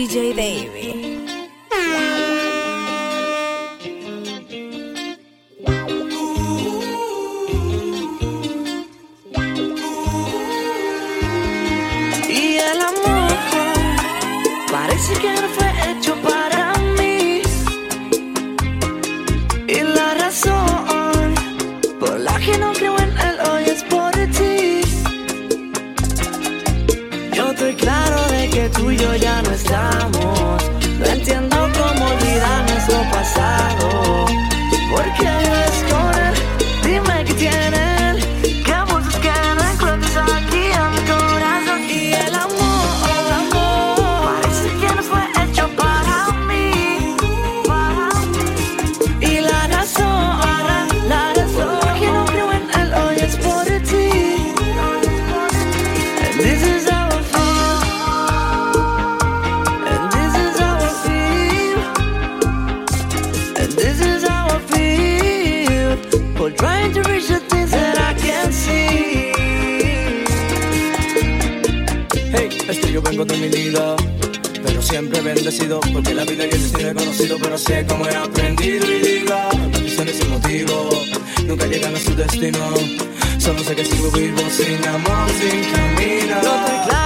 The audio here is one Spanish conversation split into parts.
DJ Baby. porque la vida que te tiene conocido, pero sé cómo he aprendido y digo, no sin motivo, nunca llegan a su destino. Solo sé que sigo vivo sin amor, sin camino.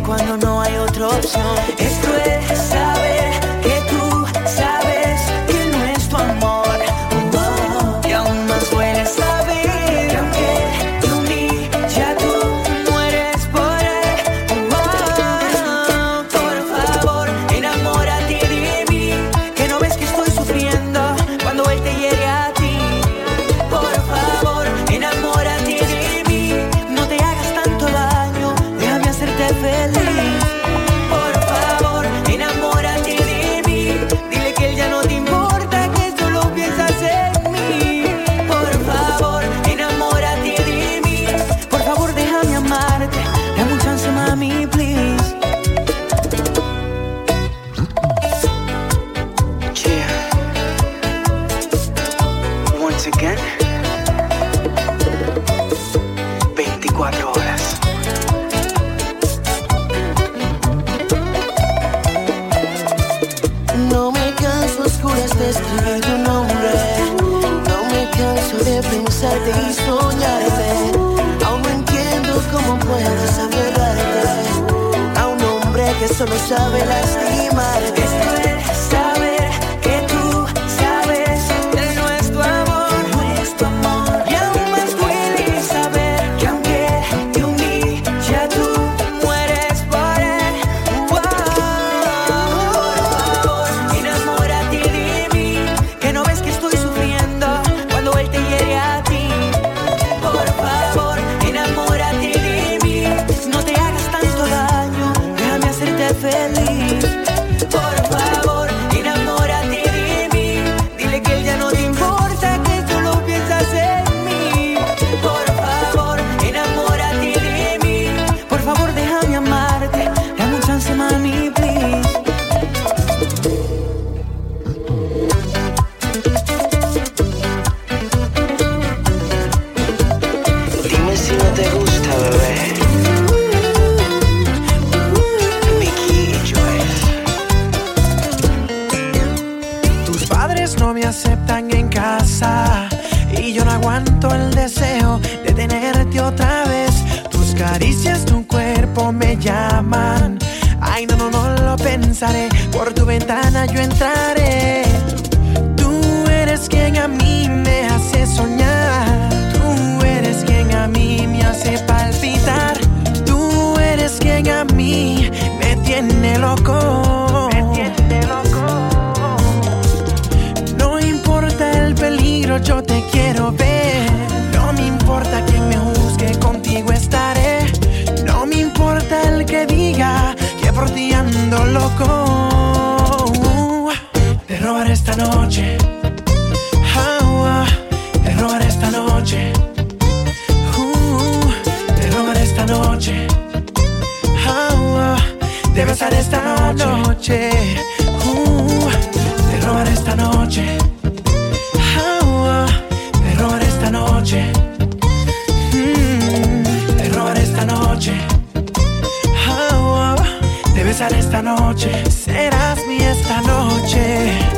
cuando no hay otra opción. no me aceptan en casa y yo no aguanto el deseo de tenerte otra vez. Tus caricias, tu cuerpo me llaman. Ay, no, no, no lo pensaré. Por tu ventana yo entraré. Tú eres quien a mí me hace soñar. Tú eres quien a mí me hace palpitar. Tú eres quien a mí me tiene loco quiero ver. No me importa quien me juzgue, contigo estaré. No me importa el que diga que por ti ando loco. Uh, te robaré esta noche. Ah, uh, te robaré esta noche. Uh, te robaré esta noche. Ah, uh, te besaré esta noche. te robaré esta noche. noche. Mm, esta noche. Ah, Te besaré esta noche. Serás mi esta noche.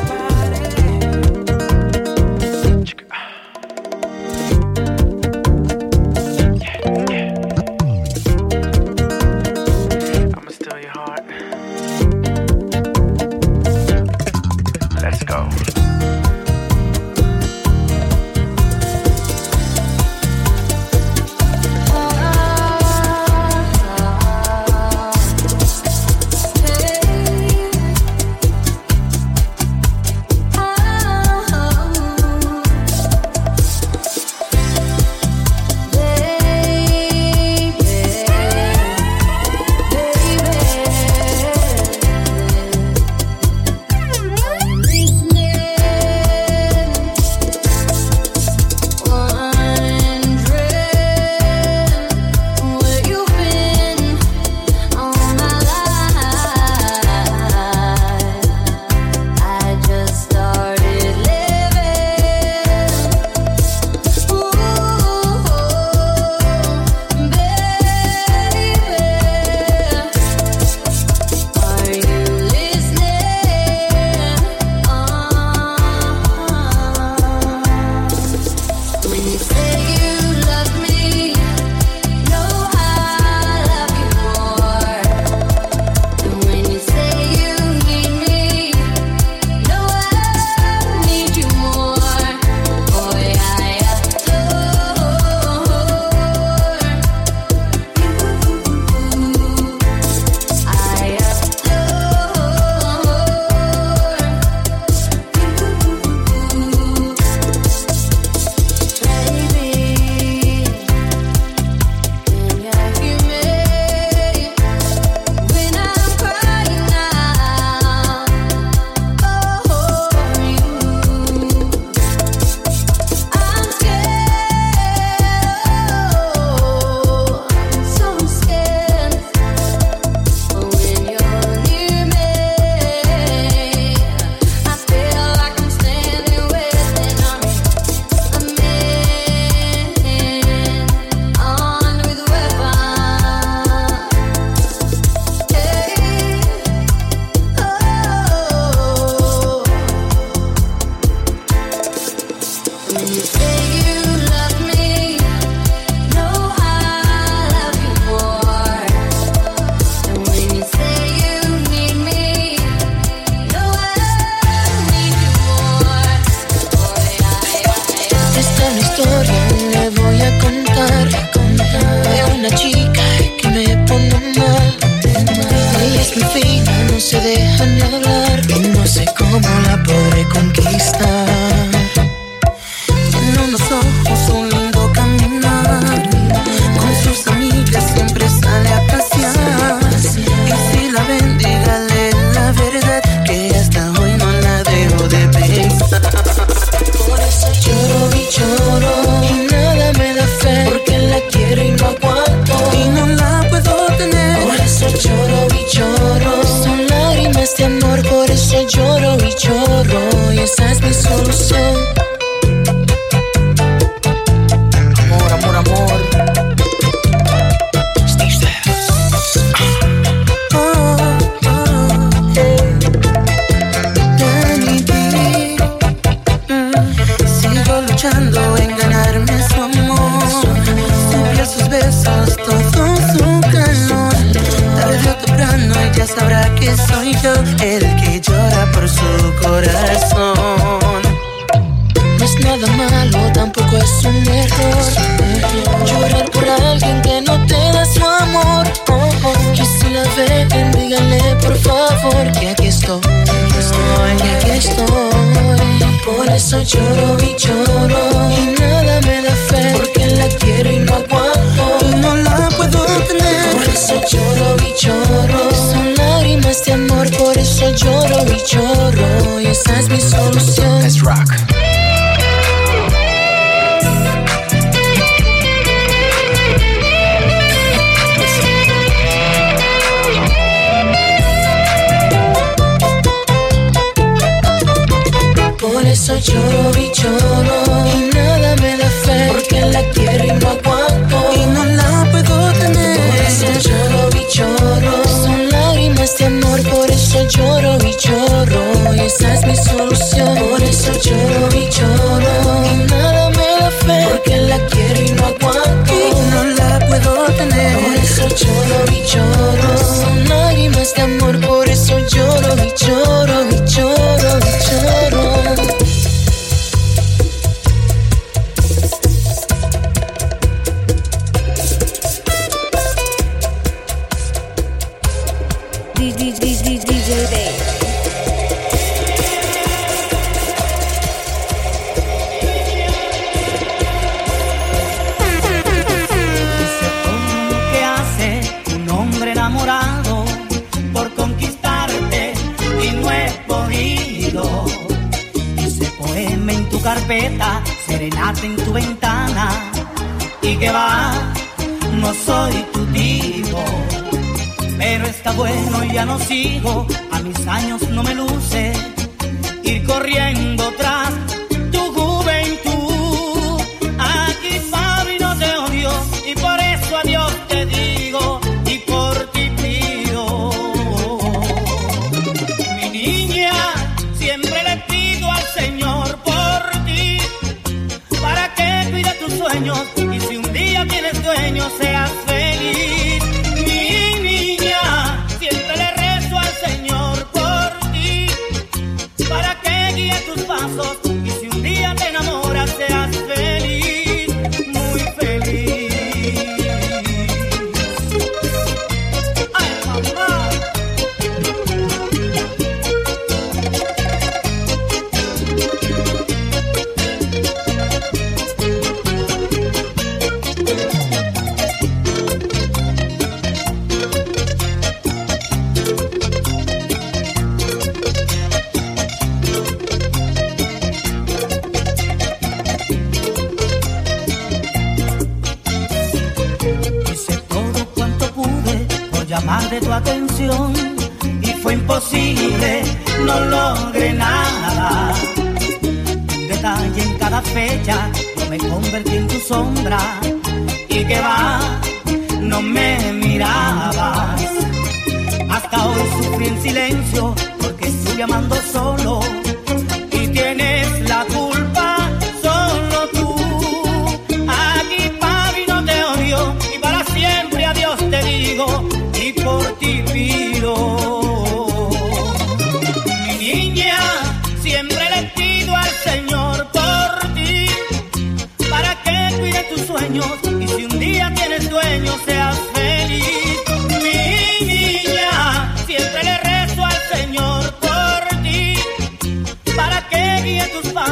soy choro bichoro Y nada me da fe Porque la quiero y no aguanto. Y no la puedo tener. Por eso lloro bichoro Son lágrimas de amor Por eso lloro bichoro Y esa es mi solución. Es rock. show está bueno, ya no sigo, a mis años no me luce ir corriendo tras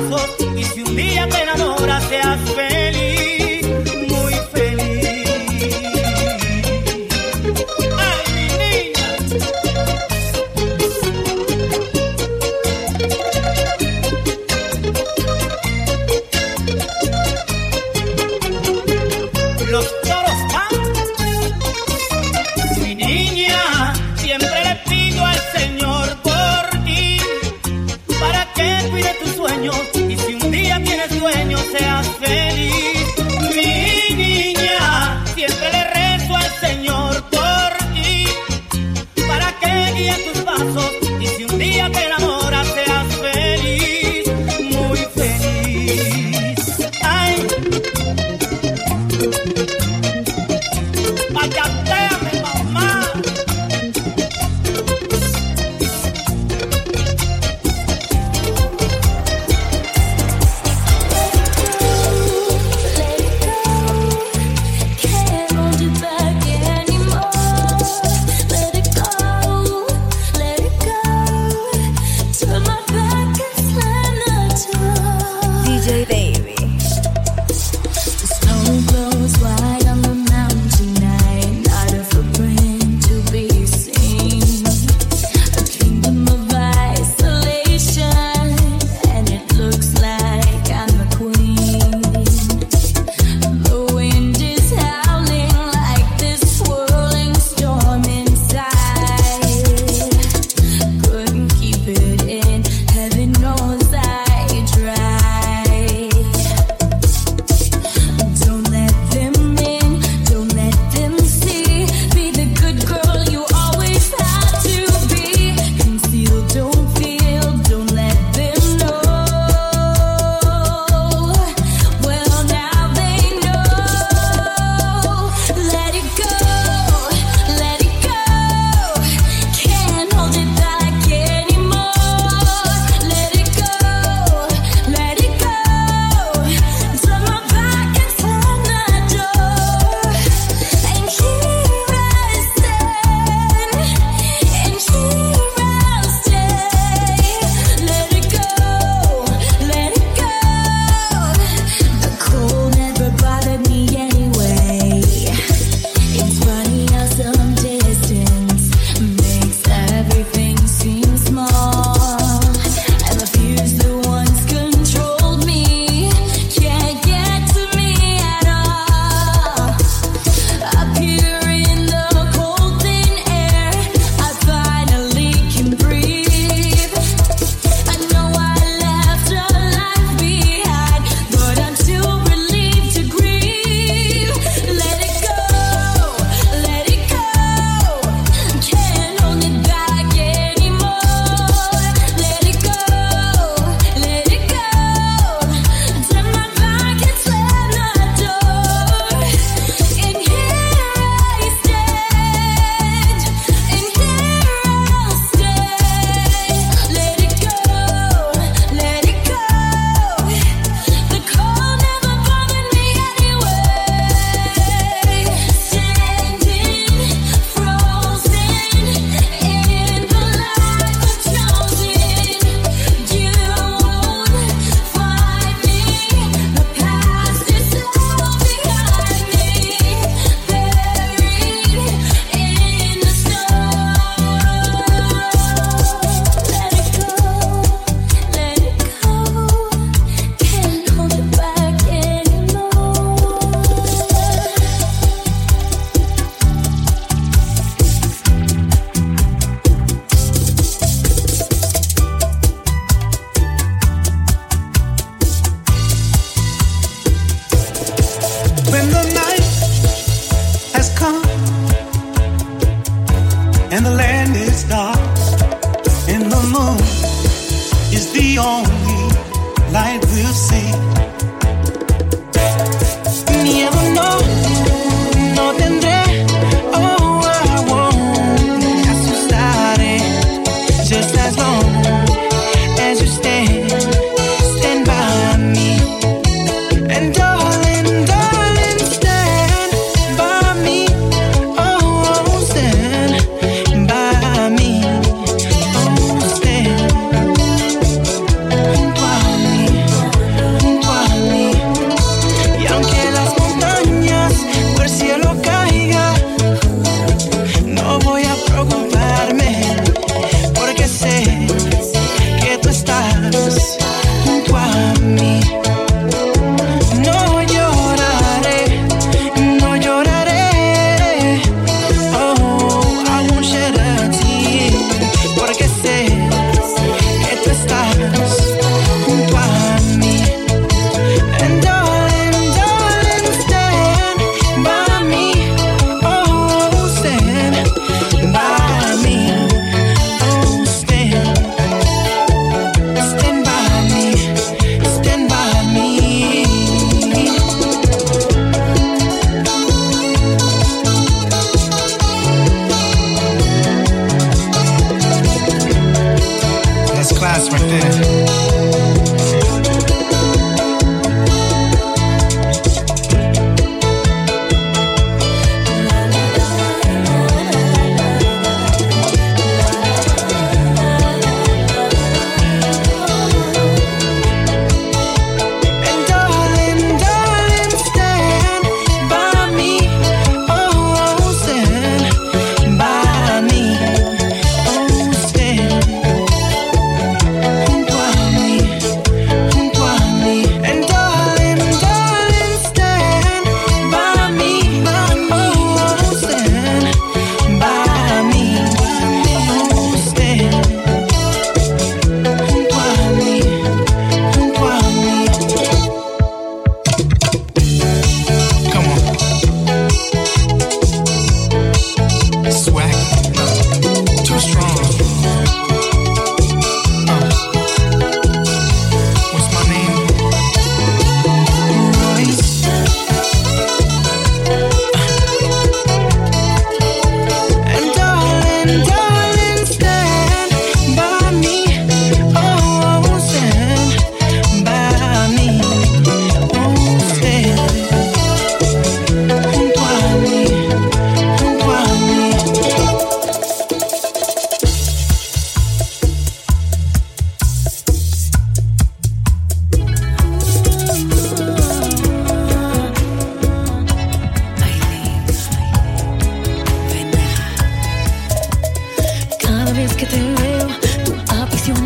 brazos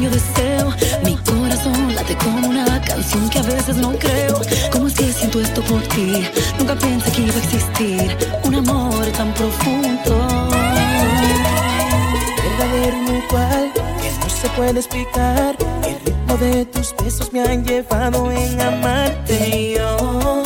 deseo. Mi corazón late como una canción que a veces no creo. ¿Cómo es que siento esto por ti? Nunca pensé que iba a existir un amor tan profundo. Verdadero y cual, que no se puede explicar. El ritmo de tus besos me han llevado en amarte. Y yo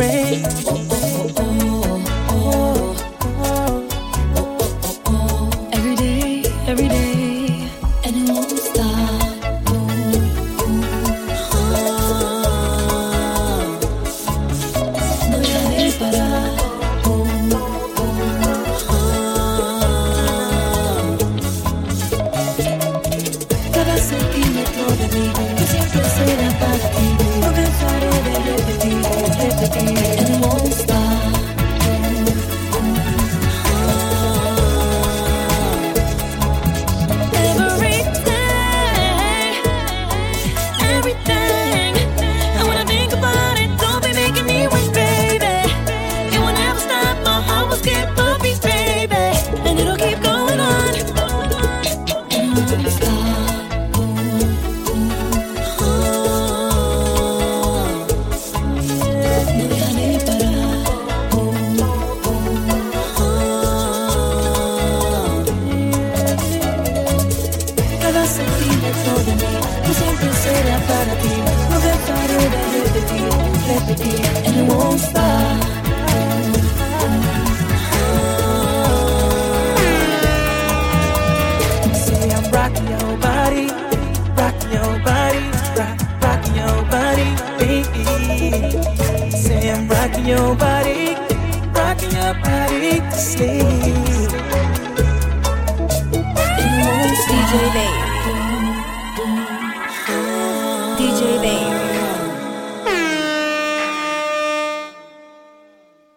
break.